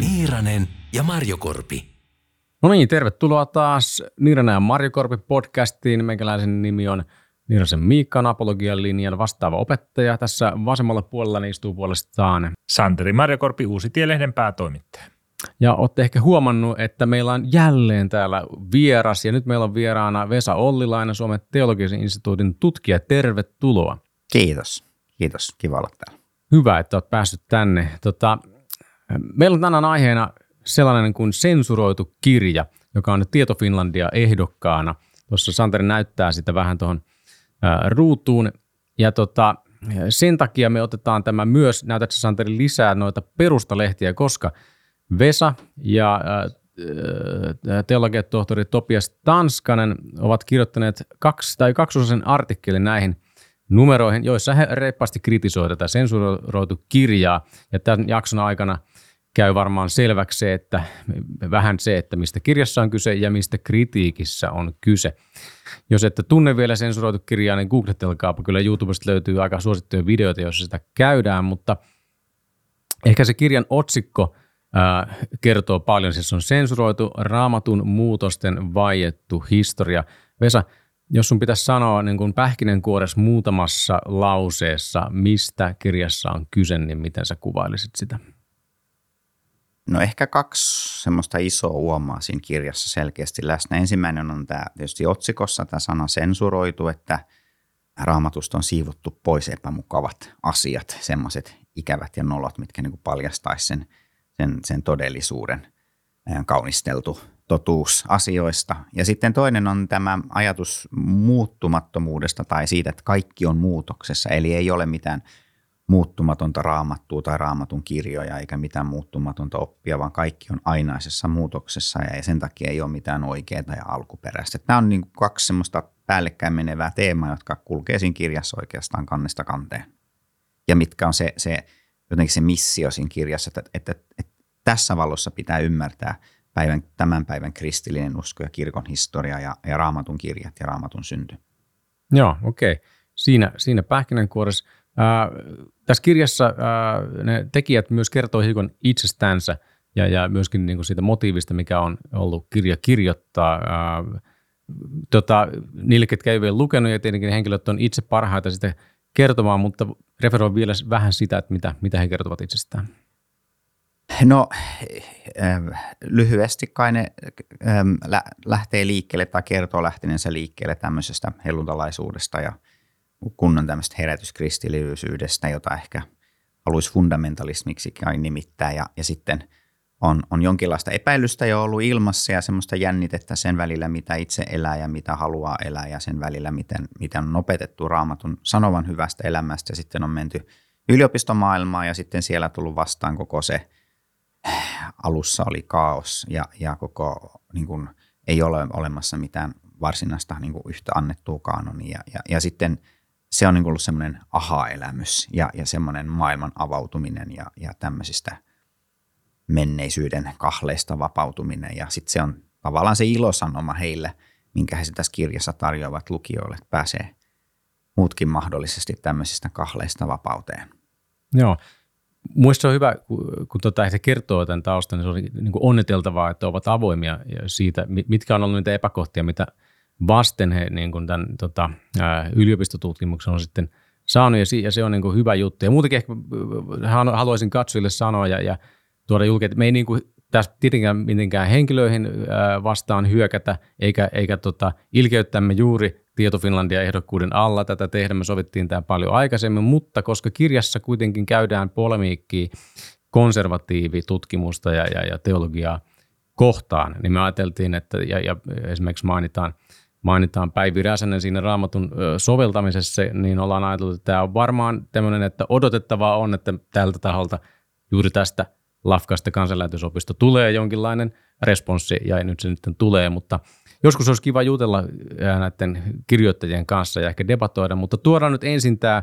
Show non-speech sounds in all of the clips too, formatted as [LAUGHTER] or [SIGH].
Niiranen ja Marjokorpi. No niin, tervetuloa taas Niiranen ja Marjokorpi podcastiin. Meikäläisen nimi on Niirasen Miikka on apologian linjan vastaava opettaja. Tässä vasemmalla puolella istuu puolestaan. Santeri Marjokorpi, Uusi Tielehden päätoimittaja. Ja olette ehkä huomannut, että meillä on jälleen täällä vieras, ja nyt meillä on vieraana Vesa Ollilainen, Suomen teologisen instituutin tutkija. Tervetuloa. Kiitos. Kiitos. Kiva olla täällä. Hyvä, että olet päässyt tänne. Tota, meillä on tänään aiheena sellainen kuin sensuroitu kirja, joka on nyt Tieto Finlandia ehdokkaana. Tuossa Santeri näyttää sitä vähän tuohon ruutuun. Ja tota, sen takia me otetaan tämä myös, näytätkö Santeri lisää noita perustalehtiä, koska Vesa ja teologian tohtori Topias Tanskanen ovat kirjoittaneet kaksi tai kaksosen artikkelin näihin numeroihin, joissa he reippaasti kritisoivat tätä sensuroitu kirjaa. Ja tämän jakson aikana käy varmaan selväksi se, että vähän se, että mistä kirjassa on kyse ja mistä kritiikissä on kyse. Jos ette tunne vielä sensuroitu kirjaa, niin googlettelkaapa. Kyllä YouTubesta löytyy aika suosittuja videoita, joissa sitä käydään, mutta ehkä se kirjan otsikko kertoo paljon. Siis on sensuroitu raamatun muutosten vaiettu historia. Vesa, jos sun pitäisi sanoa niin kuin pähkinänkuores muutamassa lauseessa, mistä kirjassa on kyse, niin miten sä kuvailisit sitä? No ehkä kaksi semmoista isoa uomaa siinä kirjassa selkeästi läsnä. Ensimmäinen on tämä tietysti otsikossa tämä sana sensuroitu, että raamatusta on siivottu pois epämukavat asiat, semmoiset ikävät ja nolot, mitkä niin paljastaisi sen, sen, sen todellisuuden kaunisteltu totuus asioista. Ja sitten toinen on tämä ajatus muuttumattomuudesta tai siitä, että kaikki on muutoksessa, eli ei ole mitään – muuttumatonta raamattua tai raamatun kirjoja eikä mitään muuttumatonta oppia, vaan kaikki on ainaisessa muutoksessa ja sen takia ei ole mitään oikeaa ja alkuperäistä. Nämä on niin kuin kaksi semmoista päällekkäin menevää teemaa, jotka kulkee siinä kirjassa oikeastaan kannesta kanteen. Ja mitkä on se, se jotenkin se missio siinä kirjassa, että, että, että tässä valossa pitää ymmärtää päivän, tämän päivän kristillinen usko ja kirkon historia ja, ja raamatun kirjat ja raamatun synty. Joo, okei. Okay. Siinä, siinä pähkinänkuoressa – Ää, tässä kirjassa ää, ne tekijät myös kertoo hiukan itsestänsä ja, ja myöskin niin kuin siitä motiivista, mikä on ollut kirja kirjoittaa. Ää, tota, niille, ketkä ei vielä lukenut, ja tietenkin henkilöt on itse parhaita sitä kertomaan, mutta referoin vielä vähän sitä, että mitä, mitä he kertovat itsestään. No lyhyesti kai ne lähtee liikkeelle tai kertoo lähteneensä liikkeelle tämmöisestä helluntalaisuudesta ja – kunnon tämmöistä herätyskristillisyydestä, jota ehkä haluaisi fundamentalismiksi nimittää. Ja, ja sitten on, on jonkinlaista epäilystä jo ollut ilmassa ja semmoista jännitettä sen välillä, mitä itse elää ja mitä haluaa elää ja sen välillä, miten, miten on opetettu raamatun sanovan hyvästä elämästä ja sitten on menty yliopistomaailmaan ja sitten siellä tullut vastaan koko se alussa oli kaos ja, ja koko niin kuin, ei ole olemassa mitään varsinaista niin kuin yhtä annettua kanonia. Ja, ja sitten – se on niin ollut semmoinen aha-elämys ja, ja semmoinen maailman avautuminen ja, ja tämmöisistä menneisyyden kahleista vapautuminen. Ja sitten se on tavallaan se ilosanoma heille, minkä he tässä kirjassa tarjoavat lukijoille, että pääsee muutkin mahdollisesti tämmöisistä kahleista vapauteen. Joo. Muista on hyvä, kun, kun tota, se kertoo tämän taustan, niin se on niin kuin onniteltavaa, että ovat avoimia siitä, mitkä on ollut niitä epäkohtia, mitä – vasten he niin kuin tämän tota, yliopistotutkimuksen on sitten saanut, ja, se on niin kuin hyvä juttu. Ja muutenkin ehkä haluaisin katsojille sanoa ja, ja tuoda julki, että me ei niin kuin tässä tietenkään mitenkään henkilöihin vastaan hyökätä, eikä, eikä tota, ilkeyttämme juuri Tieto Finlandia ehdokkuuden alla tätä tehdä. Me sovittiin tämä paljon aikaisemmin, mutta koska kirjassa kuitenkin käydään polemiikkiä konservatiivitutkimusta ja, ja, ja teologiaa kohtaan, niin me ajateltiin, että ja, ja esimerkiksi mainitaan – mainitaan Päivi Räsänen siinä raamatun soveltamisessa, niin ollaan ajateltu, että tämä on varmaan tämmöinen, että odotettavaa on, että tältä taholta juuri tästä Lafkasta kansanlähetysopisto tulee jonkinlainen responssi, ja nyt se nyt tulee, mutta joskus olisi kiva jutella näiden kirjoittajien kanssa ja ehkä debatoida, mutta tuodaan nyt ensin tämä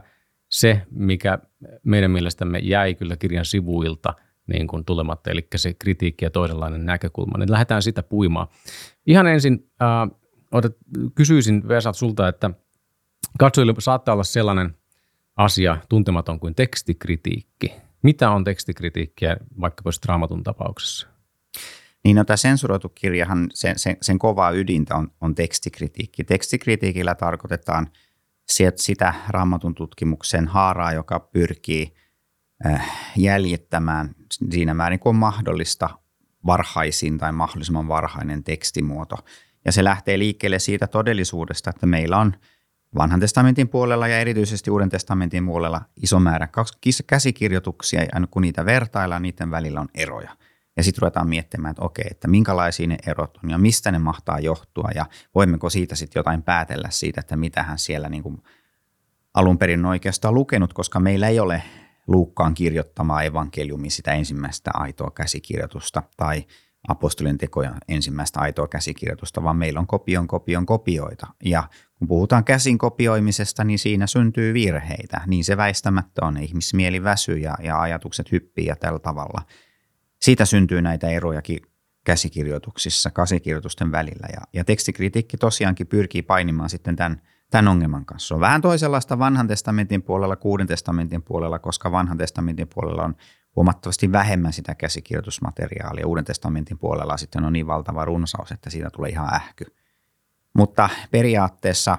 se, mikä meidän mielestämme jäi kyllä kirjan sivuilta niin kuin tulematta, eli se kritiikki ja toisenlainen näkökulma, niin lähdetään sitä puimaan. Ihan ensin äh, otet, kysyisin Vesat sulta, että Katsojille saattaa olla sellainen asia tuntematon kuin tekstikritiikki. Mitä on tekstikritiikkiä vaikkapa raamatun tapauksessa? Niin no tämä sensuroitu kirjahan, sen, sen, sen kovaa ydintä on, on tekstikritiikki. Tekstikritiikillä tarkoitetaan sitä raamatun tutkimuksen haaraa, joka pyrkii äh, jäljittämään siinä määrin kuin mahdollista varhaisin tai mahdollisimman varhainen tekstimuoto. Ja se lähtee liikkeelle siitä todellisuudesta, että meillä on vanhan testamentin puolella ja erityisesti uuden testamentin puolella iso määrä käsikirjoituksia, ja kun niitä vertaillaan, niiden välillä on eroja. Ja sitten ruvetaan miettimään, että okei, että minkälaisia ne erot on ja mistä ne mahtaa johtua ja voimmeko siitä sitten jotain päätellä siitä, että mitä hän siellä niin kuin alun perin oikeastaan lukenut, koska meillä ei ole Luukkaan kirjoittamaa evankeliumi sitä ensimmäistä aitoa käsikirjoitusta tai apostolien tekoja ensimmäistä aitoa käsikirjoitusta, vaan meillä on kopion kopion kopioita. Ja kun puhutaan käsin kopioimisesta, niin siinä syntyy virheitä. Niin se väistämättä on. Ihmismieli väsyy ja, ja ajatukset hyppii ja tällä tavalla – siitä syntyy näitä erojakin käsikirjoituksissa, käsikirjoitusten välillä. Ja, ja tekstikritiikki tosiaankin pyrkii painimaan sitten tämän, tämän ongelman kanssa. Se on vähän toisenlaista vanhan testamentin puolella, kuuden testamentin puolella, koska vanhan testamentin puolella on huomattavasti vähemmän sitä käsikirjoitusmateriaalia. Uuden testamentin puolella sitten on niin valtava runsaus, että siitä tulee ihan ähky. Mutta periaatteessa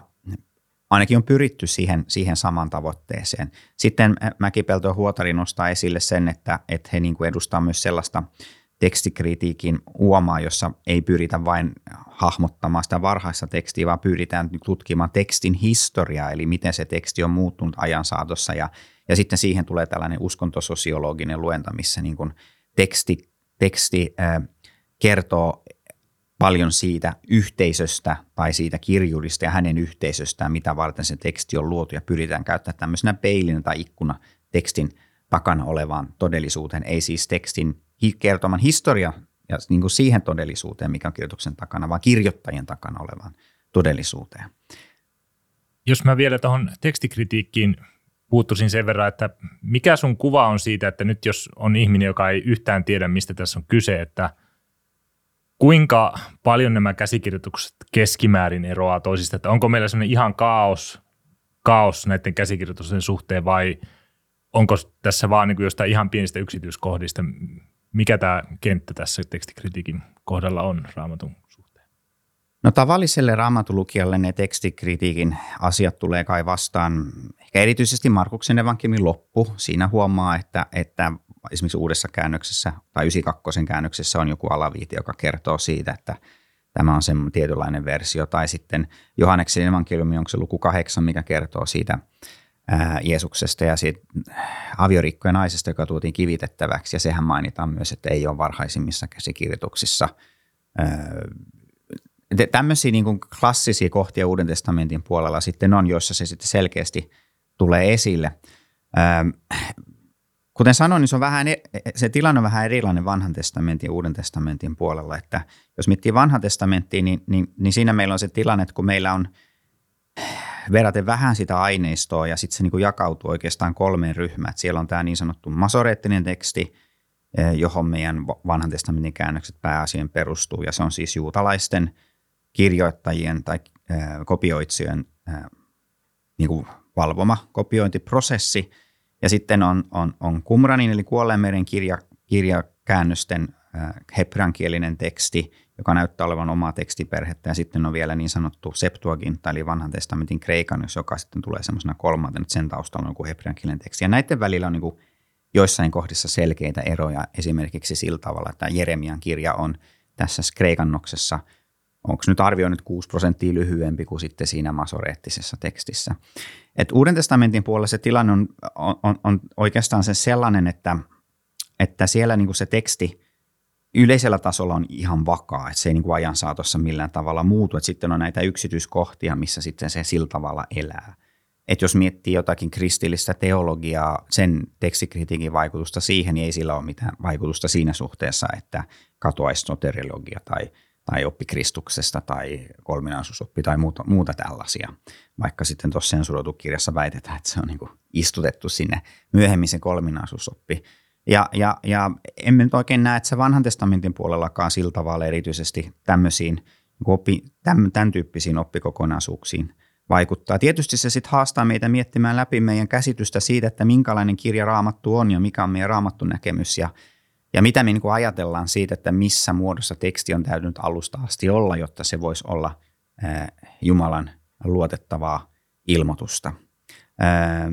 ainakin on pyritty siihen, siihen samaan tavoitteeseen. Sitten Mäkipelto Huotari nostaa esille sen, että, että he niin kuin edustaa myös sellaista tekstikritiikin uomaa, jossa ei pyritä vain hahmottamaan sitä varhaista tekstiä, vaan pyritään tutkimaan tekstin historiaa, eli miten se teksti on muuttunut ajan saatossa. Ja, ja sitten siihen tulee tällainen uskontososiologinen luenta, missä niin kuin teksti, teksti äh, kertoo paljon siitä yhteisöstä tai siitä kirjurista ja hänen yhteisöstään, mitä varten se teksti on luotu ja pyritään käyttämään tämmöisenä peilinä tai ikkuna tekstin takana olevaan todellisuuteen, ei siis tekstin kertoman historia ja niin kuin siihen todellisuuteen, mikä on kirjoituksen takana, vaan kirjoittajien takana olevaan todellisuuteen. Jos mä vielä tuohon tekstikritiikkiin puuttuisin sen verran, että mikä sun kuva on siitä, että nyt jos on ihminen, joka ei yhtään tiedä, mistä tässä on kyse, että – kuinka paljon nämä käsikirjoitukset keskimäärin eroaa toisista? Että onko meillä sellainen ihan kaos, kaos näiden käsikirjoitusten suhteen vai onko tässä vaan niin kuin jostain ihan pienistä yksityiskohdista? Mikä tämä kenttä tässä tekstikritiikin kohdalla on raamatun suhteen? No tavalliselle raamatulukijalle ne tekstikritiikin asiat tulee kai vastaan, ehkä erityisesti Markuksen evankeliumin loppu. Siinä huomaa, että, että esimerkiksi uudessa käännöksessä tai 92 käännöksessä on joku alaviiti, joka kertoo siitä, että tämä on semmoinen tietynlainen versio. Tai sitten Johanneksen evankeliumi, onko se luku kahdeksan, mikä kertoo siitä ää, Jeesuksesta ja siitä aviorikkojen naisesta, joka tuotiin kivitettäväksi. Ja sehän mainitaan myös, että ei ole varhaisimmissa käsikirjoituksissa tämmöisiä niin kuin klassisia kohtia Uuden testamentin puolella sitten on, joissa se sitten selkeästi tulee esille. Kuten sanoin, niin se, on vähän, e- e- se tilanne on vähän erilainen vanhan testamentin ja uuden testamentin puolella. Että jos miettii vanhan testamenttia, niin, niin, niin siinä meillä on se tilanne, että kun meillä on verraten vähän sitä aineistoa ja sitten se niin jakautuu oikeastaan kolmeen ryhmään. Siellä on tämä niin sanottu masoreettinen teksti, e, johon meidän vanhan testamentin käännökset pääasiin perustuu. Ja se on siis juutalaisten kirjoittajien tai kopioitsijoiden niin kuin valvoma kopiointiprosessi – ja sitten on, on, on Qumranin eli Kuolleen kirja, kirjakäännösten äh, hebreankielinen teksti, joka näyttää olevan omaa tekstiperhettä. Ja sitten on vielä niin sanottu Septuaginta, eli vanhan testamentin kreikannus, joka sitten tulee semmoisena kolmantena, että sen taustalla on joku hebreankielinen teksti. Ja näiden välillä on niin kuin joissain kohdissa selkeitä eroja, esimerkiksi sillä tavalla, että Jeremian kirja on tässä kreikannoksessa – onko nyt arvioinut 6 prosenttia lyhyempi kuin sitten siinä masoreettisessa tekstissä. Et Uuden testamentin puolella se tilanne on, on, on oikeastaan se sellainen, että, että siellä niin kuin se teksti yleisellä tasolla on ihan vakaa, että se ei niin kuin ajan saatossa millään tavalla muutu. Että sitten on näitä yksityiskohtia, missä sitten se sillä tavalla elää. Että jos miettii jotakin kristillistä teologiaa, sen tekstikritiikin vaikutusta siihen, niin ei sillä ole mitään vaikutusta siinä suhteessa, että katoaisi soteriologia tai – tai oppi Kristuksesta tai kolminaisuusoppi tai muuta, muuta tällaisia. Vaikka sitten tuossa sensuroitu kirjassa väitetään, että se on niin kuin istutettu sinne myöhemmin se kolminaisuusoppi. Ja, ja, ja emme nyt oikein näe, että se vanhan testamentin puolellakaan sillä tavalla erityisesti tämmöisiin niin oppi, tämän, tämän tyyppisiin oppikokonaisuuksiin vaikuttaa. Tietysti se sitten haastaa meitä miettimään läpi meidän käsitystä siitä, että minkälainen kirja raamattu on ja mikä on meidän raamattu näkemys ja, ja mitä me niin ajatellaan siitä, että missä muodossa teksti on täytynyt alusta asti olla, jotta se voisi olla ää, Jumalan luotettavaa ilmoitusta. Ää,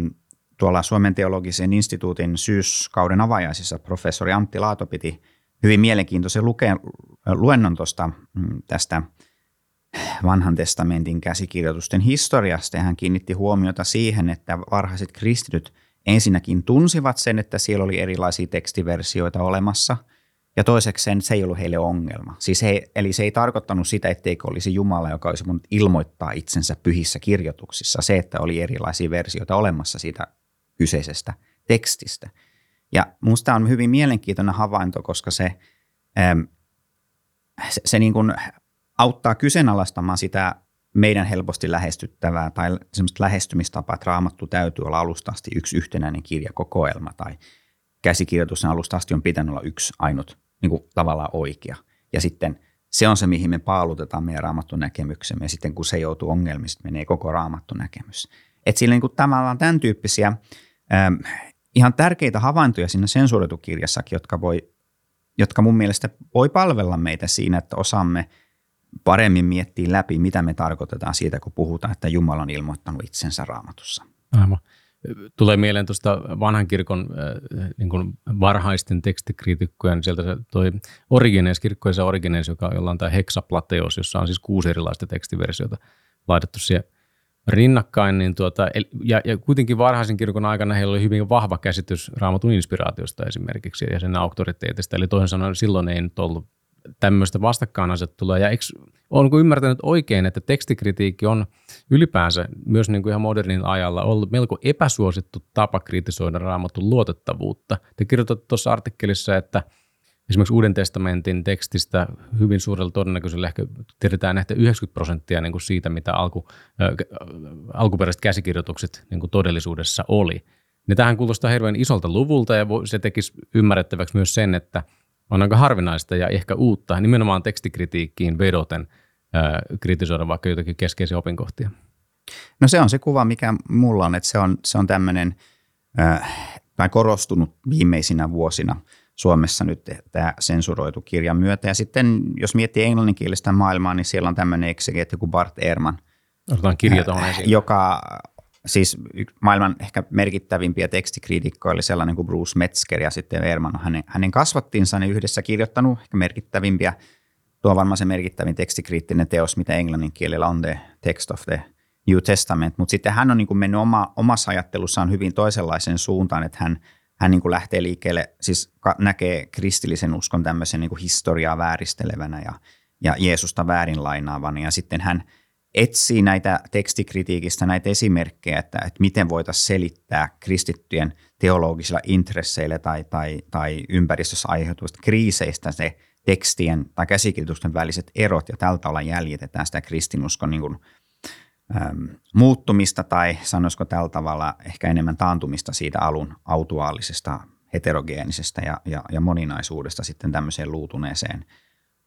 tuolla Suomen teologisen instituutin syyskauden avajaisissa professori Antti Laato piti hyvin mielenkiintoisen luke, luennon tosta, mm, tästä vanhan testamentin käsikirjoitusten historiasta ja hän kiinnitti huomiota siihen, että varhaiset kristityt ensinnäkin tunsivat sen, että siellä oli erilaisia tekstiversioita olemassa ja toiseksi sen, se ei ollut heille ongelma. Siis he, eli se ei tarkoittanut sitä, etteikö olisi Jumala, joka olisi voinut ilmoittaa itsensä pyhissä kirjoituksissa. Se, että oli erilaisia versioita olemassa siitä kyseisestä tekstistä. Ja minusta on hyvin mielenkiintoinen havainto, koska se, se, se niin kuin auttaa kyseenalaistamaan sitä meidän helposti lähestyttävää tai semmoista lähestymistapaa, että raamattu täytyy olla alusta asti yksi yhtenäinen kirjakokoelma tai käsikirjoituksen alusta asti on pitänyt olla yksi ainut niin kuin tavallaan oikea. Ja sitten se on se, mihin me paalutetaan meidän raamattu näkemyksemme ja sitten kun se joutuu ongelmiin, menee koko raamattu näkemys. Että sillä niin tavallaan tämän tyyppisiä ähm, ihan tärkeitä havaintoja siinä sensuroitukirjassakin, jotka, voi, jotka mun mielestä voi palvella meitä siinä, että osaamme paremmin miettiä läpi, mitä me tarkoitetaan siitä, kun puhutaan, että Jumala on ilmoittanut itsensä raamatussa. Aivan. Tulee mieleen tuosta vanhan kirkon äh, niin kuin varhaisten tekstikriitikkojen, sieltä toi Origenes, kirkkoisen Origenes, joka, jolla on tämä heksaplateos, jossa on siis kuusi erilaista tekstiversiota laitettu siihen rinnakkain, niin tuota, ja, ja kuitenkin varhaisen kirkon aikana heillä oli hyvin vahva käsitys raamatun inspiraatiosta esimerkiksi ja sen auktoriteetista, eli toisin sanoen silloin ei nyt ollut tämmöistä vastakkainasettelua, ja eikö, onko ymmärtänyt oikein, että tekstikritiikki on ylipäänsä myös niin kuin ihan modernin ajalla ollut melko epäsuosittu tapa kritisoida raamatun luotettavuutta. Te kirjoitatte tuossa artikkelissa, että esimerkiksi Uuden testamentin tekstistä hyvin suurella todennäköisellä ehkä tiedetään ehkä 90 prosenttia niin kuin siitä, mitä alku, äh, alkuperäiset käsikirjoitukset niin kuin todellisuudessa oli. Ne tähän kuulostaa hirveän isolta luvulta ja se tekisi ymmärrettäväksi myös sen, että on aika harvinaista ja ehkä uutta nimenomaan tekstikritiikkiin vedoten äh, kritisoida vaikka jotakin keskeisiä opinkohtia. No se on se kuva, mikä mulla on, että se on, se on tämmöinen äh, tai korostunut viimeisinä vuosina – Suomessa nyt tämä sensuroitu kirjan myötä. Ja sitten jos miettii englanninkielistä maailmaa, niin siellä on tämmöinen eksegeetti kuin Bart Ehrman. Otetaan kirja esiin. Joka siis maailman ehkä merkittävimpiä tekstikriitikkoja oli sellainen kuin Bruce Metzger ja sitten Ehrman on hänen, hänen kasvattinsa ne yhdessä kirjoittanut ehkä merkittävimpiä. Tuo on varmaan se merkittävin tekstikriittinen teos, mitä englannin kielellä on, The Text of the New Testament, mutta sitten hän on niin kuin mennyt oma, omassa ajattelussaan hyvin toisenlaiseen suuntaan, että hän – hän niin kuin lähtee liikkeelle, siis näkee kristillisen uskon tämmöisen niin kuin historiaa vääristelevänä ja, ja Jeesusta väärin lainaavana. Ja sitten hän etsii näitä tekstikritiikistä näitä esimerkkejä, että, että miten voitaisiin selittää kristittyjen teologisilla intresseillä tai, tai, tai ympäristössä aiheutuvista kriiseistä se tekstien tai käsikirjoitusten väliset erot, ja tältä olla jäljitetään sitä kristinuskon niin kuin äm, muuttumista tai sanoisiko tällä tavalla ehkä enemmän taantumista siitä alun autuaalisesta, heterogeenisesta ja, ja, ja moninaisuudesta sitten tämmöiseen luutuneeseen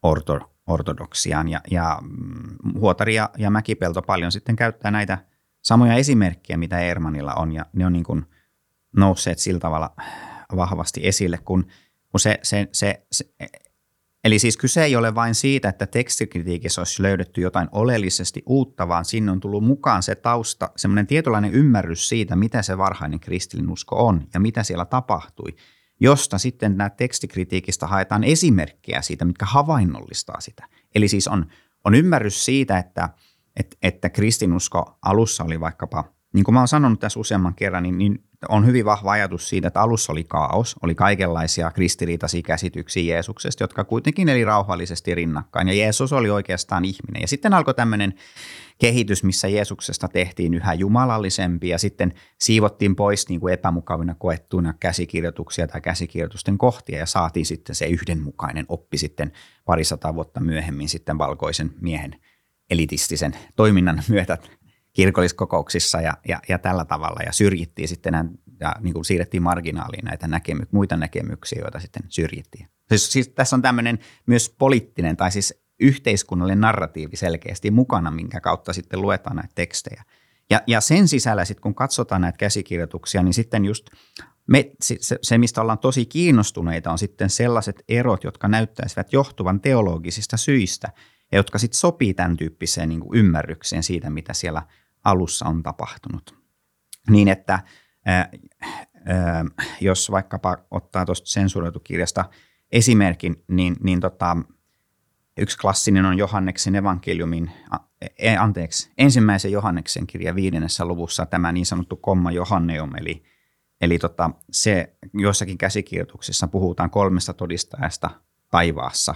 orto, ortodoksiaan. Ja, ja mm, Huotari ja, ja Mäkipelto paljon sitten käyttää näitä samoja esimerkkejä, mitä Ermanilla on, ja ne on niin kuin nousseet sillä tavalla vahvasti esille, kun, kun se, se, se, se Eli siis kyse ei ole vain siitä, että tekstikritiikissä olisi löydetty jotain oleellisesti uutta, vaan sinne on tullut mukaan se tausta, semmoinen tietynlainen ymmärrys siitä, mitä se varhainen kristinusko on ja mitä siellä tapahtui, josta sitten nämä tekstikritiikistä haetaan esimerkkejä siitä, mitkä havainnollistaa sitä. Eli siis on, on ymmärrys siitä, että, että, että kristinusko alussa oli vaikkapa, niin kuin mä oon sanonut tässä useamman kerran, niin, niin on hyvin vahva ajatus siitä, että alussa oli kaos, oli kaikenlaisia kristiriitaisia käsityksiä Jeesuksesta, jotka kuitenkin eli rauhallisesti rinnakkain. Ja Jeesus oli oikeastaan ihminen. Ja sitten alkoi tämmöinen kehitys, missä Jeesuksesta tehtiin yhä jumalallisempi ja sitten siivottiin pois niin kuin epämukavina koettuina käsikirjoituksia tai käsikirjoitusten kohtia ja saatiin sitten se yhdenmukainen oppi sitten parisata vuotta myöhemmin sitten valkoisen miehen elitistisen toiminnan myötä kirkolliskokouksissa ja, ja, ja tällä tavalla ja syrjittiin sitten ja niin kuin siirrettiin marginaaliin näitä näkemy- muita näkemyksiä, joita sitten syrjittiin. Siis, siis tässä on tämmöinen myös poliittinen tai siis yhteiskunnallinen narratiivi selkeästi mukana, minkä kautta sitten luetaan näitä tekstejä. Ja, ja sen sisällä sitten, kun katsotaan näitä käsikirjoituksia, niin sitten just me, se, se, mistä ollaan tosi kiinnostuneita, on sitten sellaiset erot, jotka näyttäisivät johtuvan teologisista syistä ja jotka sitten sopii tämän tyyppiseen niin ymmärrykseen siitä, mitä siellä alussa on tapahtunut. Niin että ää, ää, jos vaikkapa ottaa tuosta sensuroitukirjasta esimerkin, niin, niin tota, yksi klassinen on Johanneksen evankeliumin, e, anteeksi, ensimmäisen Johanneksen kirja viidennessä luvussa tämä niin sanottu komma Johanneum, eli, eli tota, se joissakin käsikirjoituksissa puhutaan kolmesta todistajasta taivaassa,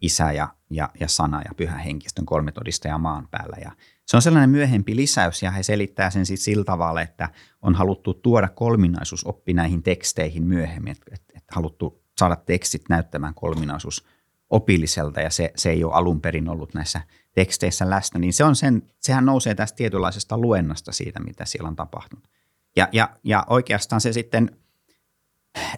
isä ja, ja, ja sana ja pyhä henkistön kolme todistajaa maan päällä. Ja se on sellainen myöhempi lisäys ja he selittää sen siis sillä tavalla, että on haluttu tuoda kolminaisuusoppi näihin teksteihin myöhemmin, että, että, että haluttu saada tekstit näyttämään kolminaisuus opilliselta ja se, se ei ole alun perin ollut näissä teksteissä läsnä, niin se on sen, sehän nousee tästä tietynlaisesta luennasta siitä, mitä siellä on tapahtunut. Ja, ja, ja oikeastaan se sitten,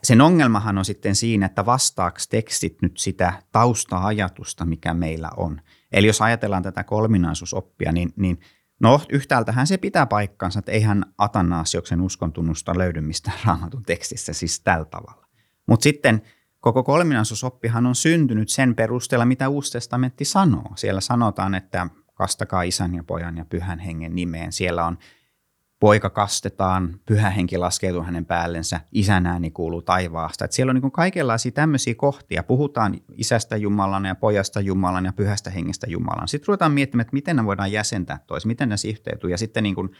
sen ongelmahan on sitten siinä, että vastaako tekstit nyt sitä tausta-ajatusta, mikä meillä on. Eli jos ajatellaan tätä kolminaisuusoppia, niin, niin no yhtäältähän se pitää paikkansa, että eihän Atanasioksen uskontunnusta löydy mistään [LAUGHS] raamatun tekstissä siis tällä tavalla. Mutta sitten – koko kolminaisuusoppihan on syntynyt sen perusteella, mitä Uusi testamentti sanoo. Siellä sanotaan, että kastakaa isän ja pojan ja pyhän hengen nimeen. Siellä on poika kastetaan, pyhä henki laskeutuu hänen päällensä, isän ääni kuuluu taivaasta. Et siellä on niin kaikenlaisia tämmöisiä kohtia. Puhutaan isästä Jumalana ja pojasta Jumalan ja pyhästä hengestä Jumalan. Sitten ruvetaan miettimään, että miten ne voidaan jäsentää tois, miten ne sihteytyy. Ja sitten niin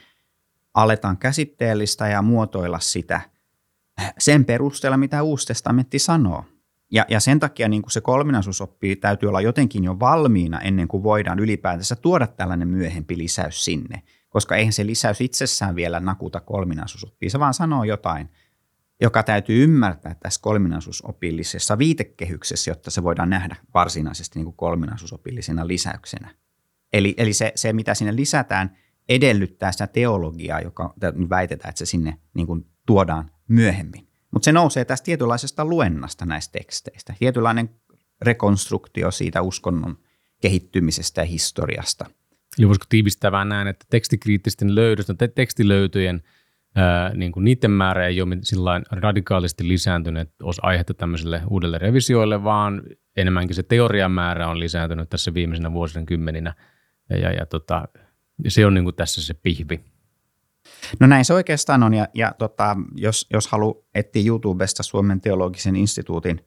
aletaan käsitteellistä ja muotoilla sitä sen perusteella, mitä Uusi testamentti sanoo. Ja, ja sen takia niin se kolminaisuusoppi täytyy olla jotenkin jo valmiina ennen kuin voidaan ylipäätänsä tuoda tällainen myöhempi lisäys sinne. Koska eihän se lisäys itsessään vielä nakuta kolminaisuusoppia, se vaan sanoo jotain, joka täytyy ymmärtää tässä kolminaisuusopillisessa viitekehyksessä, jotta se voidaan nähdä varsinaisesti niin kuin kolminaisuusopillisena lisäyksenä. Eli, eli se, se, mitä sinne lisätään, edellyttää sitä teologiaa, joka väitetään, että se sinne niin kuin tuodaan myöhemmin. Mutta se nousee tästä tietynlaisesta luennasta näistä teksteistä. Tietynlainen rekonstruktio siitä uskonnon kehittymisestä ja historiasta. Eli voisiko tiivistää vähän näin, että tekstikriittisten löydösten, te- tekstilöytöjen ää, niin kuin niiden määrä ei ole radikaalisti lisääntynyt, että olisi aihetta tämmöiselle uudelle revisioille, vaan enemmänkin se teorian määrä on lisääntynyt tässä viimeisenä vuosien kymmeninä. Ja, ja, ja, tota, se on niin kuin tässä se pihvi. No näin se oikeastaan on, ja, ja tota, jos, jos haluaa etsiä YouTubesta Suomen teologisen instituutin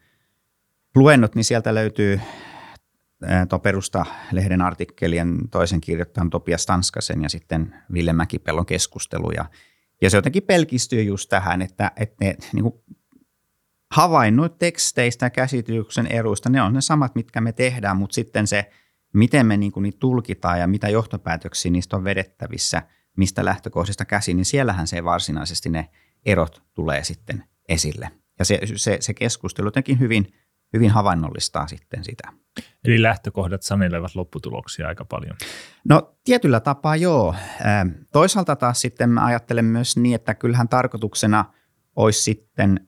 luennot, niin sieltä löytyy tuo perusta lehden artikkelien toisen kirjoittajan Topias Tanskasen ja sitten Ville Mäkipellon keskustelu. Ja, ja se jotenkin pelkistyy just tähän, että, että ne niin kuin havainnut teksteistä ja käsityksen eroista, ne on ne samat, mitkä me tehdään, mutta sitten se, miten me niin kuin niitä tulkitaan ja mitä johtopäätöksiä niistä on vedettävissä – mistä lähtökohdista käsin, niin siellähän se varsinaisesti ne erot tulee sitten esille. Ja se, se, se keskustelu jotenkin hyvin, hyvin havainnollistaa sitten sitä. Eli lähtökohdat sanelevat lopputuloksia aika paljon. No tietyllä tapaa joo. Toisaalta taas sitten mä ajattelen myös niin, että kyllähän tarkoituksena olisi sitten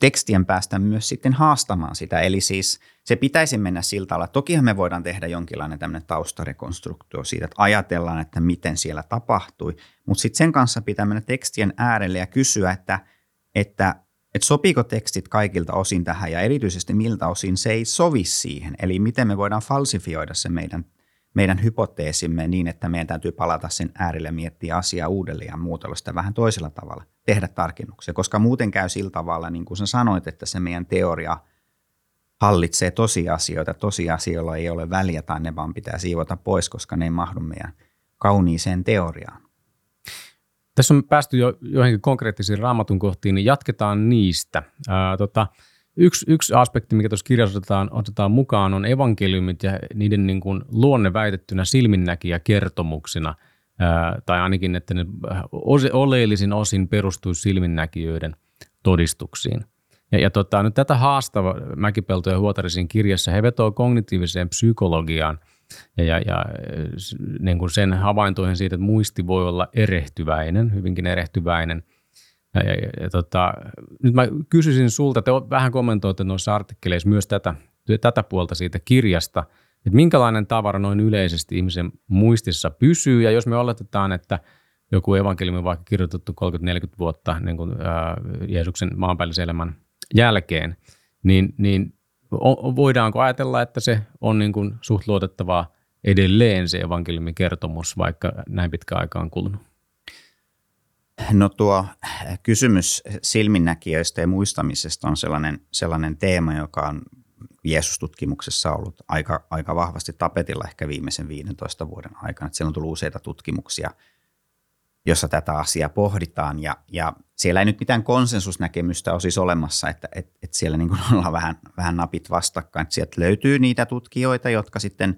tekstien päästä myös sitten haastamaan sitä. Eli siis se pitäisi mennä siltä tavalla, tokihan me voidaan tehdä jonkinlainen tämmöinen taustarekonstruktio siitä, että ajatellaan, että miten siellä tapahtui, mutta sitten sen kanssa pitää mennä tekstien äärelle ja kysyä, että, että, että sopiiko tekstit kaikilta osin tähän ja erityisesti miltä osin se ei sovi siihen. Eli miten me voidaan falsifioida se meidän meidän hypoteesimme niin, että meidän täytyy palata sen äärelle miettiä asiaa uudelleen ja muutella sitä vähän toisella tavalla, tehdä tarkennuksia, koska muuten käy sillä tavalla, niin kuin sä sanoit, että se meidän teoria hallitsee tosiasioita, tosiasioilla ei ole väliä tai ne vaan pitää siivota pois, koska ne ei mahdu meidän kauniiseen teoriaan. Tässä on päästy jo joihinkin konkreettisiin raamatun kohtiin, niin jatketaan niistä. Ää, tota, Yksi, yksi aspekti, mikä tuossa kirjassa otetaan, otetaan mukaan, on evankeliumit ja niiden niin kuin luonne väitettynä silminnäkijä kertomuksina, ää, tai ainakin, että ne oleellisin osin perustuisi silminnäkijöiden todistuksiin. Ja, ja tota, nyt tätä haastava Mäkipelto ja Huotarisin kirjassa he vetoo kognitiiviseen psykologiaan ja, ja, ja niin kuin sen havaintoihin siitä, että muisti voi olla erehtyväinen, hyvinkin erehtyväinen – ja, ja, ja, tota, nyt mä kysyisin sulta, te vähän kommentoitte noissa artikkeleissa myös tätä, tätä puolta siitä kirjasta, että minkälainen tavara noin yleisesti ihmisen muistissa pysyy, ja jos me oletetaan, että joku evankeliumi vaikka kirjoitettu 30-40 vuotta niin kuin, ää, Jeesuksen maanpäällisen elämän jälkeen, niin, niin voidaanko ajatella, että se on niin kuin suht luotettavaa edelleen se evankeliumin kertomus, vaikka näin pitkä aika on kulunut? No tuo kysymys silminnäkijöistä ja muistamisesta on sellainen, sellainen teema, joka on Jeesus-tutkimuksessa ollut aika, aika vahvasti tapetilla ehkä viimeisen 15 vuoden aikana. Että siellä on tullut useita tutkimuksia, jossa tätä asiaa pohditaan ja, ja siellä ei nyt mitään konsensusnäkemystä ole siis olemassa, että et, et siellä niin [LAUGHS] ollaan vähän, vähän napit vastakkain. Että sieltä löytyy niitä tutkijoita, jotka sitten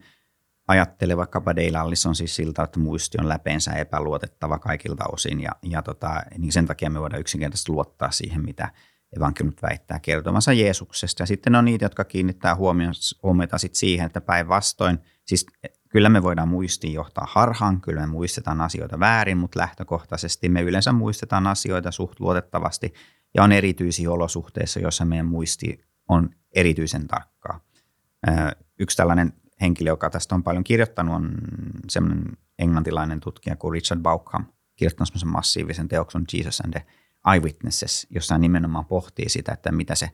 ajattelee vaikkapa Dale Allison siis siltä, että muisti on läpeensä epäluotettava kaikilta osin ja, ja tota, niin sen takia me voidaan yksinkertaisesti luottaa siihen, mitä evankeliumit väittää kertomansa Jeesuksesta. Ja sitten on niitä, jotka kiinnittää huomiota sit siihen, että päinvastoin, siis kyllä me voidaan muistiin johtaa harhaan, kyllä me muistetaan asioita väärin, mutta lähtökohtaisesti me yleensä muistetaan asioita suht luotettavasti ja on erityisiä olosuhteissa, joissa meidän muisti on erityisen tarkkaa. Yksi tällainen henkilö, joka tästä on paljon kirjoittanut, on semmoinen englantilainen tutkija kuin Richard Bauckham, kirjoittanut semmoisen massiivisen teoksen Jesus and the Eyewitnesses, jossa nimenomaan pohtii sitä, että mitä se,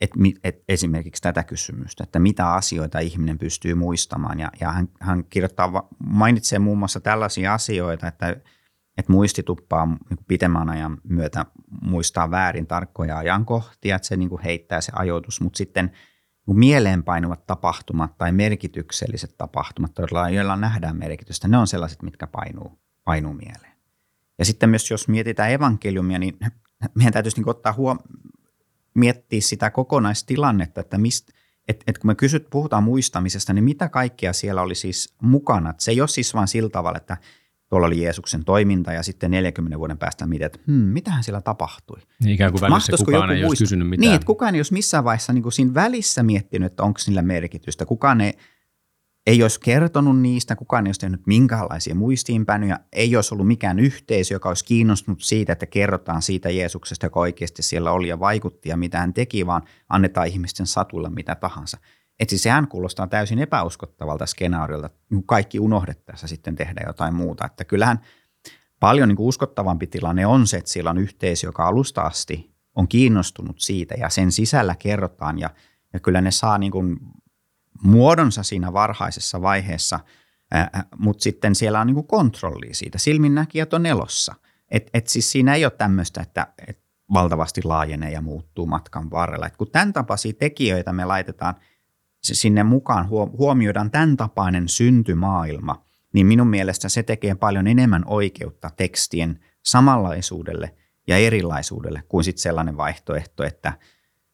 et, et esimerkiksi tätä kysymystä, että mitä asioita ihminen pystyy muistamaan. Ja, ja hän, hän kirjoittaa, mainitsee muun muassa tällaisia asioita, että, että muisti tuppaa niin pitemmän ajan myötä muistaa väärin tarkkoja ajankohtia, että se niin kuin heittää se ajoitus, mutta sitten mieleenpainuvat tapahtumat tai merkitykselliset tapahtumat, joilla nähdään merkitystä, ne on sellaiset, mitkä painuu, painuu mieleen. Ja sitten myös jos mietitään evankeliumia, niin meidän täytyisi niin ottaa huom- miettiä sitä kokonaistilannetta, että mistä, et, et kun me kysyt, puhutaan muistamisesta, niin mitä kaikkea siellä oli siis mukana? Et se ei ole siis vain sillä tavalla, että tuolla oli Jeesuksen toiminta ja sitten 40 vuoden päästä mietit, että hmm, mitähän siellä tapahtui. Niin ikään kuin välissä kukaan ei olisi kysynyt mitään. Niin, että kukaan ei olisi missään vaiheessa niin kuin siinä välissä miettinyt, että onko sillä merkitystä. Kukaan ei, ei olisi kertonut niistä, kukaan ei olisi tehnyt minkäänlaisia muistiinpänyjä, ei olisi ollut mikään yhteisö, joka olisi kiinnostunut siitä, että kerrotaan siitä Jeesuksesta, joka oikeasti siellä oli ja vaikutti ja mitä hän teki, vaan annetaan ihmisten satulla mitä tahansa. Että siis sehän kuulostaa täysin epäuskottavalta skenaariolta, niin kaikki unohdettaessa sitten tehdä jotain muuta. Että kyllähän paljon niin kuin uskottavampi tilanne on se, että siellä on yhteisö, joka alusta asti on kiinnostunut siitä ja sen sisällä kerrotaan ja, ja kyllä ne saa niin kuin muodonsa siinä varhaisessa vaiheessa, mutta sitten siellä on niin kontrolli siitä. Silminnäkijät on elossa. Et, et siis siinä ei ole tämmöistä, että et valtavasti laajenee ja muuttuu matkan varrella. Et kun tämän tapaisia tekijöitä me laitetaan sinne mukaan, huomioidaan tämän tapainen syntymaailma, niin minun mielestä se tekee paljon enemmän oikeutta tekstien samanlaisuudelle ja erilaisuudelle kuin sitten sellainen vaihtoehto, että –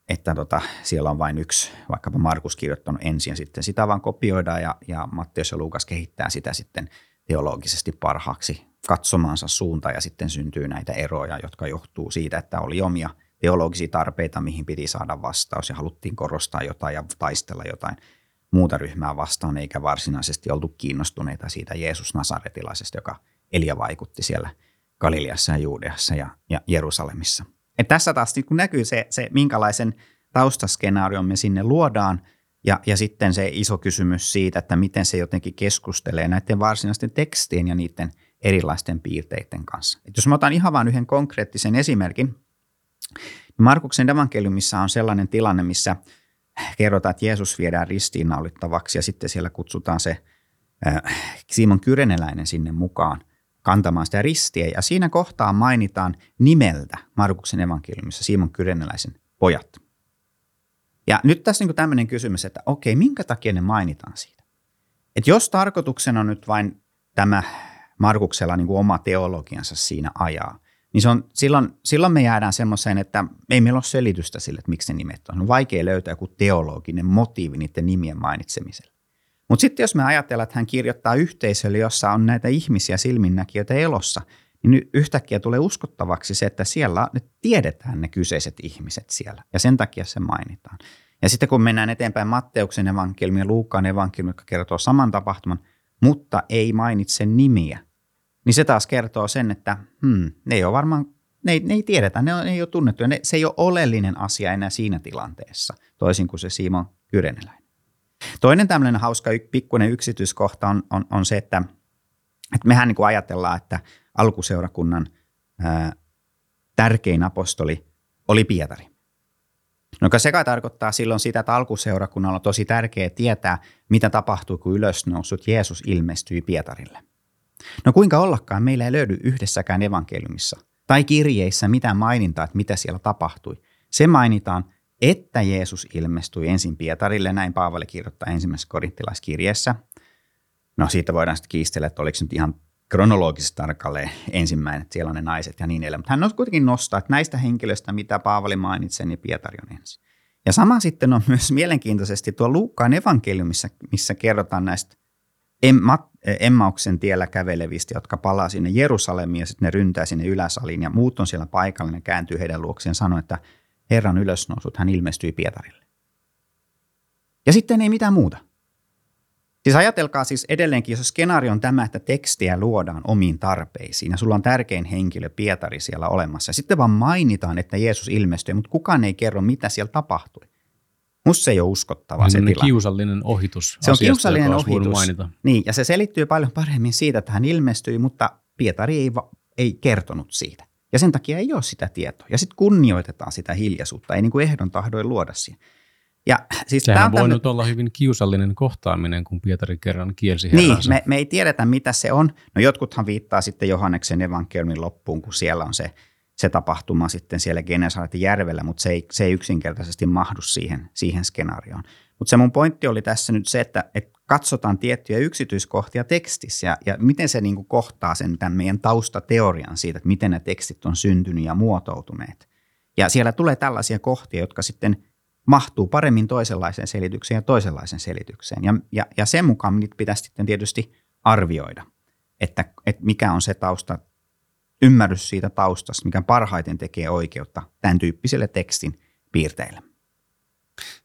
että tota, siellä on vain yksi, vaikkapa Markus kirjoittanut ensin, sitten sitä vaan kopioidaan ja, ja Matteus ja Luukas kehittää sitä sitten teologisesti parhaaksi katsomaansa suunta ja sitten syntyy näitä eroja, jotka johtuu siitä, että oli omia teologisia tarpeita, mihin piti saada vastaus ja haluttiin korostaa jotain ja taistella jotain muuta ryhmää vastaan, eikä varsinaisesti oltu kiinnostuneita siitä Jeesus Nasaretilaisesta, joka Elia vaikutti siellä Galileassa ja Juudeassa ja, ja Jerusalemissa – et tässä taas niin kun näkyy se, se, minkälaisen taustaskenaarion me sinne luodaan, ja, ja sitten se iso kysymys siitä, että miten se jotenkin keskustelee näiden varsinaisten tekstien ja niiden erilaisten piirteiden kanssa. Et jos mä otan ihan vain yhden konkreettisen esimerkin, niin Markuksen evankeliumissa on sellainen tilanne, missä kerrotaan, että Jeesus viedään ristiinnaulittavaksi ja sitten siellä kutsutaan se äh, Simon Kyreneläinen sinne mukaan – kantamaan sitä ristiä. Ja siinä kohtaa mainitaan nimeltä Markuksen evankeliumissa Simon Kyreneläisen pojat. Ja nyt tässä niin tämmöinen kysymys, että okei, minkä takia ne mainitaan siitä? Että jos tarkoituksena on nyt vain tämä Markuksella niin kuin oma teologiansa siinä ajaa, niin se on, silloin, silloin me jäädään semmoiseen, että ei meillä ole selitystä sille, että miksi ne nimet on. On vaikea löytää joku teologinen motiivi niiden nimien mainitsemiselle. Mutta sitten jos me ajatellaan, että hän kirjoittaa yhteisölle, jossa on näitä ihmisiä silminnäkijöitä elossa, niin yhtäkkiä tulee uskottavaksi se, että siellä ne tiedetään ne kyseiset ihmiset siellä. Ja sen takia se mainitaan. Ja sitten kun mennään eteenpäin Matteuksen evankeliumi ja Luukkaan evankeliumi, joka kertoo saman tapahtuman, mutta ei mainitse nimiä, niin se taas kertoo sen, että hmm, ne ei ole varmaan, ne ei, ne ei tiedetä, ne, on, ne ei ole tunnettu. Ne, se ei ole oleellinen asia enää siinä tilanteessa, toisin kuin se Simon Kyreneläinen. Toinen tämmöinen hauska pikkuinen yksityiskohta on, on, on se, että, että mehän niin kuin ajatellaan, että alkuseurakunnan ää, tärkein apostoli oli Pietari. No se kai tarkoittaa silloin sitä, että alkuseurakunnalla on tosi tärkeää tietää, mitä tapahtui, kun ylösnousut Jeesus ilmestyi Pietarille. No kuinka ollakaan, meillä ei löydy yhdessäkään evankeliumissa tai kirjeissä mitään mainintaa, että mitä siellä tapahtui. Se mainitaan, että Jeesus ilmestyi ensin Pietarille, näin Paavali kirjoittaa ensimmäisessä korinttilaiskirjeessä. No siitä voidaan sitten kiistellä, että oliko nyt ihan kronologisesti tarkalleen ensimmäinen, että siellä on ne naiset ja niin edelleen. Mutta hän on kuitenkin nostaa, että näistä henkilöistä, mitä Paavali mainitsee, niin Pietari on ensin. Ja sama sitten on myös mielenkiintoisesti tuo Luukkaan evankeliumissa, missä kerrotaan näistä Emmauksen tiellä kävelevistä, jotka palaa sinne Jerusalemiin ja sitten ne ryntää sinne yläsaliin ja muut on siellä paikalla, ne kääntyy heidän luokseen ja sanoo, että Herran ylösnousut, hän ilmestyi Pietarille. Ja sitten ei mitään muuta. Siis ajatelkaa siis edelleenkin, jos skenaario on tämä, että tekstiä luodaan omiin tarpeisiin ja sulla on tärkein henkilö Pietari siellä olemassa. Ja sitten vaan mainitaan, että Jeesus ilmestyi, mutta kukaan ei kerro, mitä siellä tapahtui. Musta se ei ole uskottavaa se tilanne. kiusallinen ohitus. Se on asiasta, kiusallinen ohitus. Mainita. Niin, ja se selittyy paljon paremmin siitä, että hän ilmestyi, mutta Pietari ei, va- ei kertonut siitä. Ja sen takia ei ole sitä tietoa. Ja sitten kunnioitetaan sitä hiljaisuutta, ei niin kuin ehdon tahdoin luoda siihen. Ja, siis Sehän on voinut tämän... olla hyvin kiusallinen kohtaaminen, kun Pietari kerran kielsi Niin, me, me ei tiedetä, mitä se on. No jotkuthan viittaa sitten Johanneksen evankeliumin loppuun, kun siellä on se, se tapahtuma sitten siellä Genesaretin järvellä, mutta se ei, se ei yksinkertaisesti mahdu siihen, siihen skenaarioon. Mutta se mun pointti oli tässä nyt se, että, että katsotaan tiettyjä yksityiskohtia tekstissä ja, ja miten se niin kuin kohtaa sen tämän meidän taustateorian siitä, että miten ne tekstit on syntynyt ja muotoutuneet. Ja siellä tulee tällaisia kohtia, jotka sitten – mahtuu paremmin toisenlaiseen selitykseen ja toisenlaiseen selitykseen. Ja, ja, ja sen mukaan niitä pitäisi sitten tietysti arvioida, että, että mikä on se tausta, ymmärrys siitä taustasta, mikä parhaiten tekee oikeutta tämän tyyppiselle tekstin piirteille.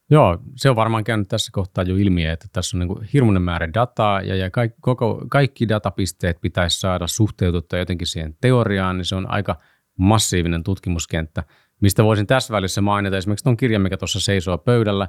Joo, se on varmaan käynyt tässä kohtaa jo ilmi, että tässä on niin hirmuinen määrä dataa ja, ja kaikki, koko, kaikki datapisteet pitäisi saada suhteututtua jotenkin siihen teoriaan, niin se on aika massiivinen tutkimuskenttä. Mistä voisin tässä välissä mainita esimerkiksi tuon kirjan, mikä tuossa seisoo pöydällä,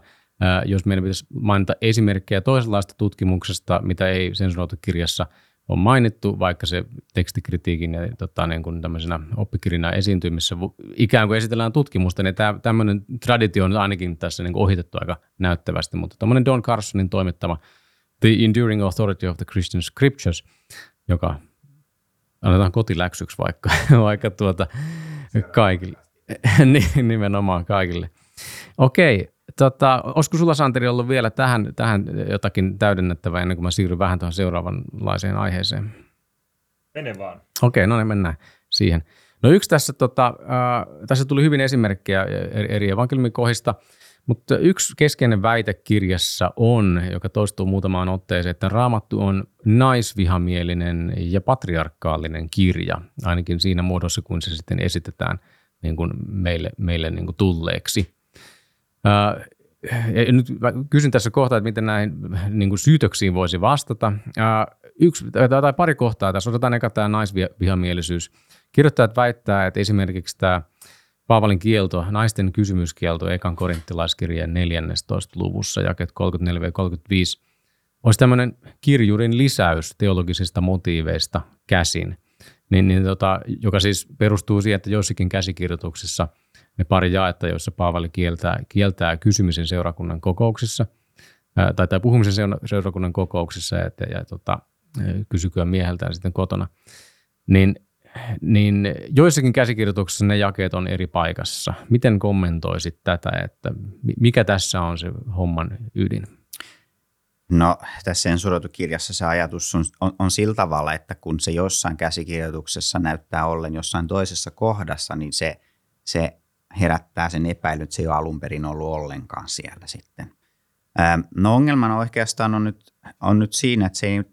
jos meidän pitäisi mainita esimerkkejä toisenlaista tutkimuksesta, mitä ei sensuroitu kirjassa on mainittu, vaikka se tekstikritiikin ja tota, niin kuin tämmöisenä oppikirjana esiintyy, missä ikään kuin esitellään tutkimusta, niin tämä, tämmöinen traditio on ainakin tässä niin kuin ohitettu aika näyttävästi, mutta tämmöinen Don Carsonin toimittama The Enduring Authority of the Christian Scriptures, joka annetaan kotiläksyksi vaikka, [LAUGHS] vaikka tuota, kaikille [LAUGHS] nimenomaan kaikille. Okei, tota, olisiko sulla Santeri ollut vielä tähän, tähän jotakin täydennettävää ennen kuin mä siirryn vähän tuohon seuraavanlaiseen aiheeseen? Mene vaan. Okei, no niin mennään siihen. No yksi tässä, tota, äh, tässä tuli hyvin esimerkkejä eri, eri evankeliumikohdista, mutta yksi keskeinen väite kirjassa on, joka toistuu muutamaan otteeseen, että Raamattu on naisvihamielinen ja patriarkaalinen kirja, ainakin siinä muodossa, kun se sitten esitetään – niin kuin meille, meille niin kuin tulleeksi. Ja nyt kysyn tässä kohtaa, että miten näihin niin kuin syytöksiin voisi vastata. Yksi, tai pari kohtaa tässä. Otetaan eka tämä naisvihamielisyys. Kirjoittajat väittää, että esimerkiksi tämä Paavalin kielto, naisten kysymyskielto ekan korinttilaiskirjeen 14. luvussa, jaket 34 35, olisi tämmöinen kirjurin lisäys teologisista motiiveista käsin – niin, niin tota, joka siis perustuu siihen, että joissakin käsikirjoituksissa ne pari jaetta, joissa Paavali kieltää, kieltää kysymisen seurakunnan kokouksissa ää, tai, tai puhumisen seurakunnan kokouksissa ja, ja tota, kysykyä mieheltään sitten kotona, niin, niin joissakin käsikirjoituksissa ne jakeet on eri paikassa. Miten kommentoisit tätä, että mikä tässä on se homman ydin? No tässä sensuroitu kirjassa se ajatus on, on, on sillä tavalla, että kun se jossain käsikirjoituksessa näyttää ollen jossain toisessa kohdassa, niin se, se herättää sen epäilyn, että se ei ole alun perin ollut ollenkaan siellä sitten. No ongelmana oikeastaan on nyt, on nyt siinä, että se ei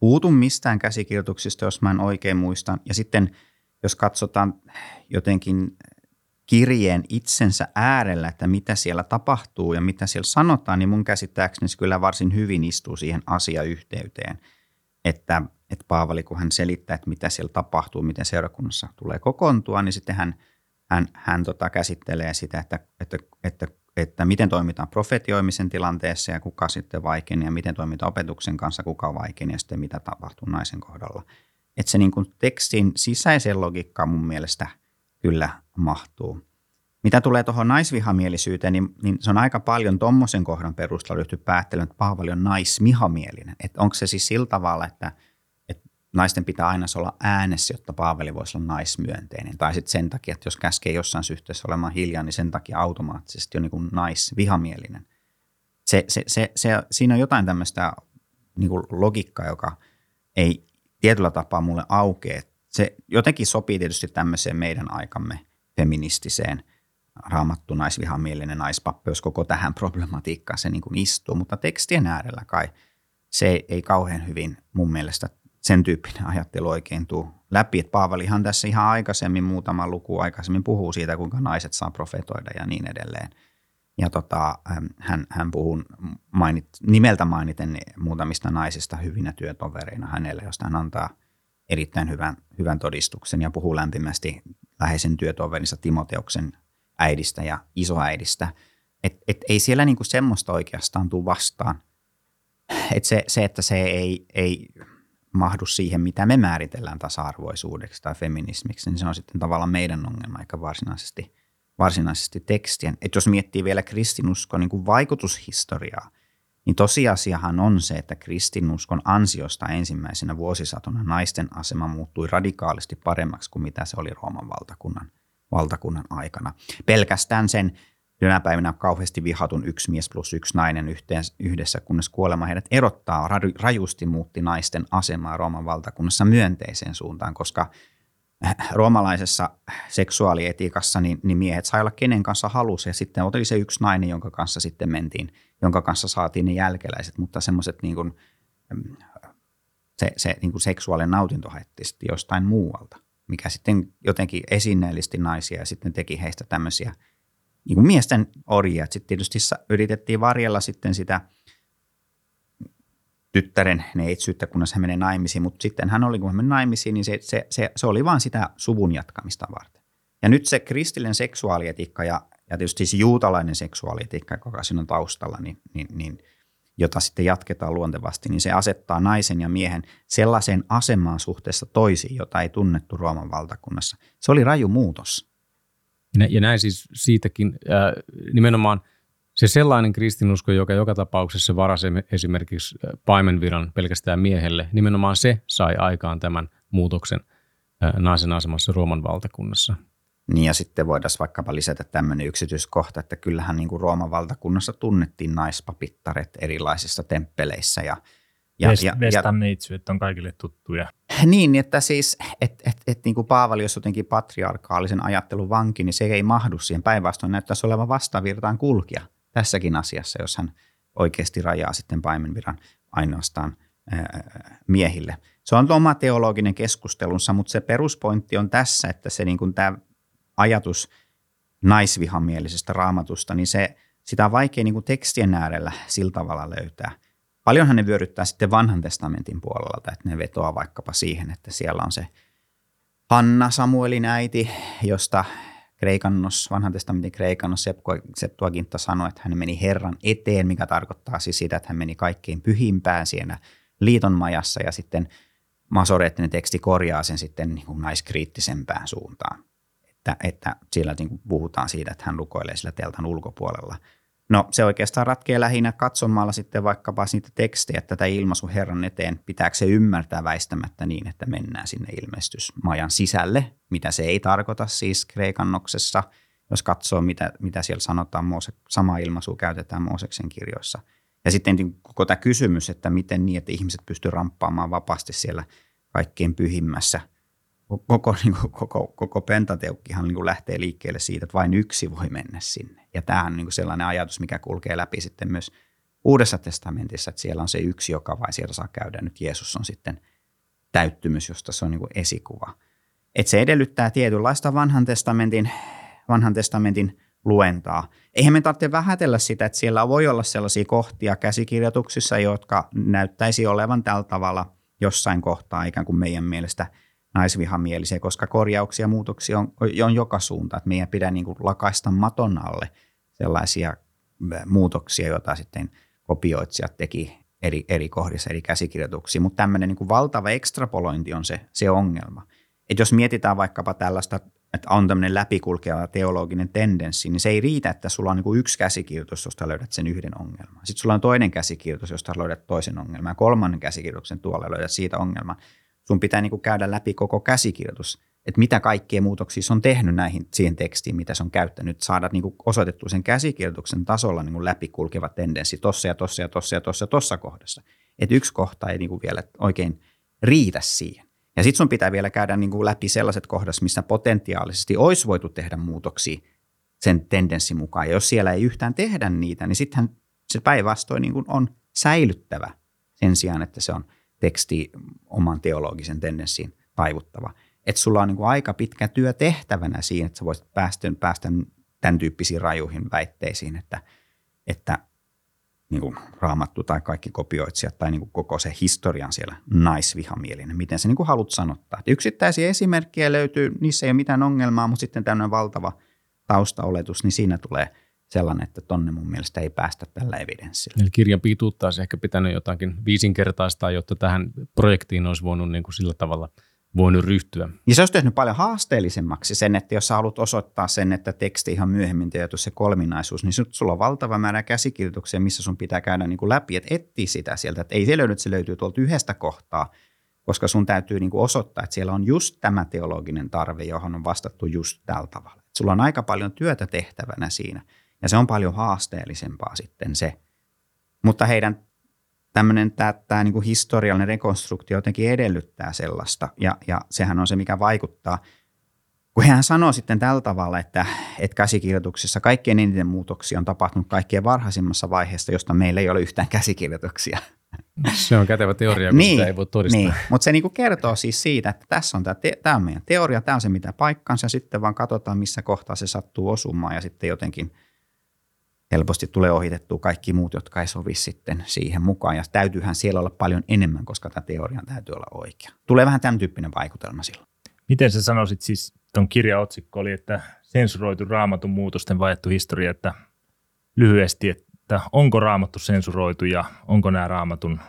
puutu mistään käsikirjoituksista, jos mä en oikein muista. Ja sitten jos katsotaan jotenkin kirjeen itsensä äärellä, että mitä siellä tapahtuu ja mitä siellä sanotaan, niin mun käsittääkseni se kyllä varsin hyvin istuu siihen asiayhteyteen. Että, että Paavali, kun hän selittää, että mitä siellä tapahtuu, miten seurakunnassa tulee kokoontua, niin sitten hän, hän, hän tota käsittelee sitä, että, että, että, että miten toimitaan profetioimisen tilanteessa ja kuka sitten vaikeni ja miten toimitaan opetuksen kanssa, kuka vaikeni ja sitten mitä tapahtuu naisen kohdalla. että se niin kuin tekstin sisäiseen logiikkaan mun mielestä kyllä mahtuu. Mitä tulee tuohon naisvihamielisyyteen, niin, niin se on aika paljon tuommoisen kohdan perusteella ryhty päättelemään, että Paavali on naisvihamielinen. Että onko se siis sillä tavalla, että naisten pitää aina olla äänessä, jotta Paavali voisi olla naismyönteinen. Tai sitten sen takia, että jos käskee jossain suhteessa olemaan hiljaa, niin sen takia automaattisesti on niin naisvihamielinen. Se, se, se, se, siinä on jotain tämmöistä niin kuin logiikkaa, joka ei tietyllä tapaa mulle aukea. Se jotenkin sopii tietysti tämmöiseen meidän aikamme feministiseen – raamattu naisvihamielinen jos koko tähän problematiikkaan se niin kuin istuu, mutta tekstien äärellä kai se ei kauhean hyvin mun mielestä sen tyyppinen ajattelu oikein tuu läpi. Että Paavalihan tässä ihan aikaisemmin, muutama luku aikaisemmin puhuu siitä, kuinka naiset saa profetoida ja niin edelleen. Ja tota, hän, hän puhuu mainit, nimeltä mainiten muutamista naisista hyvinä työtovereina hänelle, josta hän antaa erittäin hyvän, hyvän todistuksen ja puhuu lämpimästi läheisen työtoverinsa Timoteuksen äidistä ja isoäidistä. Et, et ei siellä niinku semmoista oikeastaan tule vastaan. Et se, se, että se ei, ei mahdu siihen, mitä me määritellään tasa-arvoisuudeksi tai feminismiksi, niin se on sitten tavallaan meidän ongelma, eikä varsinaisesti, varsinaisesti tekstien. Et jos miettii vielä kristinuskon niin vaikutushistoriaa, niin tosiasiahan on se, että kristinuskon ansiosta ensimmäisenä vuosisatona naisten asema muuttui radikaalisti paremmaksi kuin mitä se oli Rooman valtakunnan – valtakunnan aikana. Pelkästään sen tänä päivänä kauheasti vihatun yksi mies plus yksi nainen yhteen, yhdessä, kunnes kuolema heidät erottaa, rajusti muutti naisten asemaa Rooman valtakunnassa myönteiseen suuntaan, koska roomalaisessa seksuaalietiikassa niin, niin miehet sai olla kenen kanssa halusi. Ja sitten oli se yksi nainen, jonka kanssa sitten mentiin, jonka kanssa saatiin ne jälkeläiset, mutta semmoiset niin kuin, se, se niin kuin seksuaalinen nautinto haitti jostain muualta mikä sitten jotenkin esineellisti naisia ja sitten teki heistä tämmöisiä niin kuin miesten orjia. Sitten tietysti yritettiin varjella sitten sitä tyttären neitsyyttä, kunnes hän menee naimisiin, mutta sitten hän oli, kun hän meni naimisiin, niin se, se, se, se oli vain sitä suvun jatkamista varten. Ja nyt se kristillinen seksuaalietiikka ja, ja tietysti se juutalainen seksuaalietiikka, joka siinä on taustalla, niin, niin, niin – jota sitten jatketaan luontevasti, niin se asettaa naisen ja miehen sellaiseen asemaan suhteessa toisiin, jota ei tunnettu Rooman valtakunnassa. Se oli raju muutos. Ja näin siis siitäkin äh, nimenomaan se sellainen kristinusko, joka joka tapauksessa varasi esimerkiksi äh, paimenviran pelkästään miehelle, nimenomaan se sai aikaan tämän muutoksen äh, naisen asemassa Rooman valtakunnassa. Niin ja sitten voitaisiin vaikkapa lisätä tämmöinen yksityiskohta, että kyllähän niin kuin Rooman valtakunnassa tunnettiin naispapittaret erilaisissa temppeleissä ja ja, Vest, ja, Vestanneitsyöt on kaikille tuttuja. Niin, että siis, että et, et, niin kuin Paavali, jos jotenkin patriarkaalisen ajattelun vanki, niin se ei mahdu siihen. Päinvastoin näyttäisi olevan vastavirtaan kulkija tässäkin asiassa, jos hän oikeasti rajaa sitten paimenviran ainoastaan ää, miehille. Se on oma teologinen keskustelunsa, mutta se peruspointti on tässä, että se niin kuin tämä ajatus naisvihamielisestä raamatusta, niin se, sitä on vaikea niin kuin tekstien äärellä sillä tavalla löytää. Paljonhan ne vyöryttää sitten vanhan testamentin puolelta, että ne vetoaa vaikkapa siihen, että siellä on se Hanna Samuelin äiti, josta kreikannos, vanhan testamentin kreikannos Septuaginta sanoi, että hän meni Herran eteen, mikä tarkoittaa siis sitä, että hän meni kaikkein pyhimpään siellä liitonmajassa ja sitten masoreettinen teksti korjaa sen sitten niin kuin naiskriittisempään suuntaan että, että siellä niin puhutaan siitä, että hän rukoilee sillä teltan ulkopuolella. No se oikeastaan ratkee lähinnä katsomalla sitten vaikkapa niitä tekstejä, tätä ilmaisu Herran eteen, pitääkö se ymmärtää väistämättä niin, että mennään sinne ilmestysmajan sisälle, mitä se ei tarkoita siis kreikannoksessa, jos katsoo mitä, mitä siellä sanotaan, sama ilmaisu käytetään Mooseksen kirjoissa. Ja sitten koko tämä kysymys, että miten niin, että ihmiset pystyvät ramppaamaan vapaasti siellä kaikkein pyhimmässä – koko, [LAUGHS] niin kuin, koko, koko pentateukkihan niin kuin lähtee liikkeelle siitä, että vain yksi voi mennä sinne. Ja tämä on niin kuin sellainen ajatus, mikä kulkee läpi sitten myös Uudessa testamentissa, että siellä on se yksi, joka vai siellä saa käydä. Nyt Jeesus on sitten täyttymys, josta se on niin kuin esikuva. Että se edellyttää tietynlaista vanhan testamentin, vanhan testamentin luentaa. Eihän me tarvitse vähätellä sitä, että siellä voi olla sellaisia kohtia käsikirjoituksissa, jotka näyttäisi olevan tällä tavalla jossain kohtaa ikään kuin meidän mielestä – naisvihamielisiä, koska korjauksia ja muutoksia on, on joka suunta. Että meidän pidä niin kuin lakaista maton alle sellaisia muutoksia, joita sitten kopioitsijat teki eri, eri kohdissa, eri käsikirjoituksia, mutta tämmöinen niin valtava ekstrapolointi on se, se ongelma. Et jos mietitään vaikkapa tällaista, että on tämmöinen läpikulkeva teologinen tendenssi, niin se ei riitä, että sulla on niin kuin yksi käsikirjoitus, josta löydät sen yhden ongelman. Sitten sulla on toinen käsikirjoitus, josta löydät toisen ongelman, ja kolmannen käsikirjoituksen tuolla löydät siitä ongelman. Sun pitää niin kuin käydä läpi koko käsikirjoitus, että mitä kaikkea muutoksia se on tehnyt näihin, siihen tekstiin, mitä se on käyttänyt, saada niin kuin sen käsikirjoituksen tasolla niin kuin läpikulkeva tendenssi tossa ja tossa ja tossa ja tossa tossa kohdassa. Että yksi kohta ei niin kuin vielä oikein riitä siihen. Ja sitten sun pitää vielä käydä niin kuin läpi sellaiset kohdat, missä potentiaalisesti olisi voitu tehdä muutoksia sen tendenssin mukaan. Ja jos siellä ei yhtään tehdä niitä, niin sittenhän se päinvastoin niin on säilyttävä sen sijaan, että se on teksti oman teologisen tendenssiin taivuttava. Että sulla on niin kuin aika pitkä työ tehtävänä siinä, että sä voisit päästä, päästä tämän tyyppisiin rajuihin väitteisiin, että, että niin kuin raamattu tai kaikki kopioitsijat tai niin kuin koko se historian siellä naisvihamielinen, miten se niin kuin haluat sanottaa. Yksittäisiä esimerkkejä löytyy, niissä ei ole mitään ongelmaa, mutta sitten tämmöinen valtava taustaoletus, niin siinä tulee sellainen, että tonne mun mielestä ei päästä tällä evidenssillä. Eli kirjan pituutta olisi ehkä pitänyt jotakin viisinkertaistaa, jotta tähän projektiin olisi voinut niin kuin sillä tavalla – voinut ryhtyä. Ja se olisi tehnyt paljon haasteellisemmaksi sen, että jos sä haluat osoittaa sen, että teksti ihan myöhemmin tietysti se kolminaisuus, niin sulla on valtava määrä käsikirjoituksia, missä sun pitää käydä niin kuin läpi, että etsiä sitä sieltä. Että ei se löydy, että se löytyy tuolta yhdestä kohtaa, koska sun täytyy niin kuin osoittaa, että siellä on just tämä teologinen tarve, johon on vastattu just tällä tavalla. Että sulla on aika paljon työtä tehtävänä siinä, ja se on paljon haasteellisempaa sitten se. Mutta heidän tämmöinen tämä, tämä niin kuin historiallinen rekonstruktio jotenkin edellyttää sellaista, ja, ja sehän on se, mikä vaikuttaa. Kun hän sanoo sitten tällä tavalla, että, että käsikirjoituksissa kaikkien eniten muutoksia on tapahtunut kaikkien varhaisimmassa vaiheessa, josta meillä ei ole yhtään käsikirjoituksia. Se on kätevä teoria, kun niin, sitä ei voi todistaa. Niin, mutta se niinku kertoo siis siitä, että tässä on tämä, te, tämä on meidän teoria, tämä on se mitä paikkansa, sitten vaan katsotaan missä kohtaa se sattuu osumaan ja sitten jotenkin – helposti tulee ohitettua kaikki muut, jotka ei sovi sitten siihen mukaan. Ja täytyyhän siellä olla paljon enemmän, koska tämä teorian täytyy olla oikea. Tulee vähän tämän tyyppinen vaikutelma silloin. Miten sä sanoisit siis, tuon kirjan otsikko oli, että sensuroitu raamatun muutosten vaihdettu historia, että lyhyesti, että onko raamattu sensuroitu ja onko nämä raamatun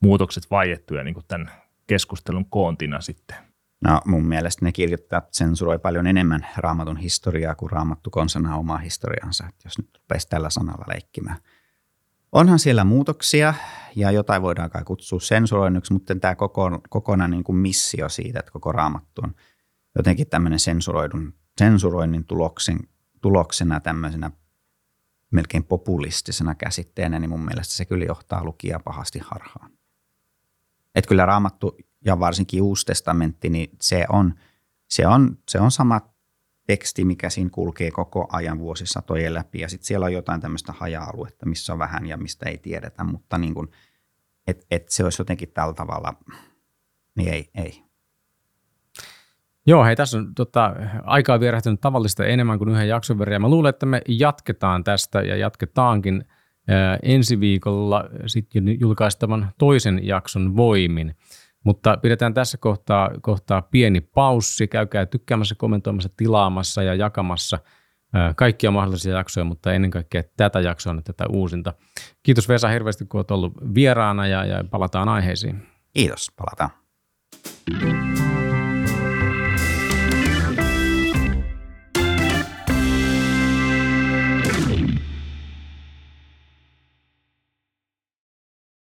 muutokset vaiettuja niin kuin tämän keskustelun koontina sitten? No mun mielestä ne kirjoittajat sensuroi paljon enemmän raamatun historiaa kuin raamattu konsana omaa historiansa, että jos nyt rupeisi tällä sanalla leikkimään. Onhan siellä muutoksia ja jotain voidaan kai kutsua sensuroinniksi, mutta tämä koko, kokonaan niin kuin missio siitä, että koko raamattu on jotenkin tämmöinen sensuroidun, sensuroinnin tuloksen, tuloksena tämmöisenä melkein populistisena käsitteenä, niin mun mielestä se kyllä johtaa lukijaa pahasti harhaan. Että kyllä raamattu ja varsinkin Uusi testamentti, niin se on, se on, se on sama teksti, mikä siinä kulkee koko ajan vuosisatojen läpi. Ja sitten siellä on jotain tämmöistä haja-aluetta, missä on vähän ja mistä ei tiedetä, mutta niin kuin, et, et se olisi jotenkin tällä tavalla, niin ei, ei. Joo, hei, tässä on tota, aikaa vierähtynyt tavallista enemmän kuin yhden jakson verran. Mä luulen, että me jatketaan tästä ja jatketaankin ää, ensi viikolla sitten julkaistavan toisen jakson voimin. Mutta pidetään tässä kohtaa, kohtaa pieni paussi. Käykää tykkäämässä, kommentoimassa, tilaamassa ja jakamassa kaikkia mahdollisia jaksoja, mutta ennen kaikkea tätä jaksoa, tätä uusinta. Kiitos Vesa hirveästi, kun olet ollut vieraana ja, ja palataan aiheisiin. Kiitos, palataan.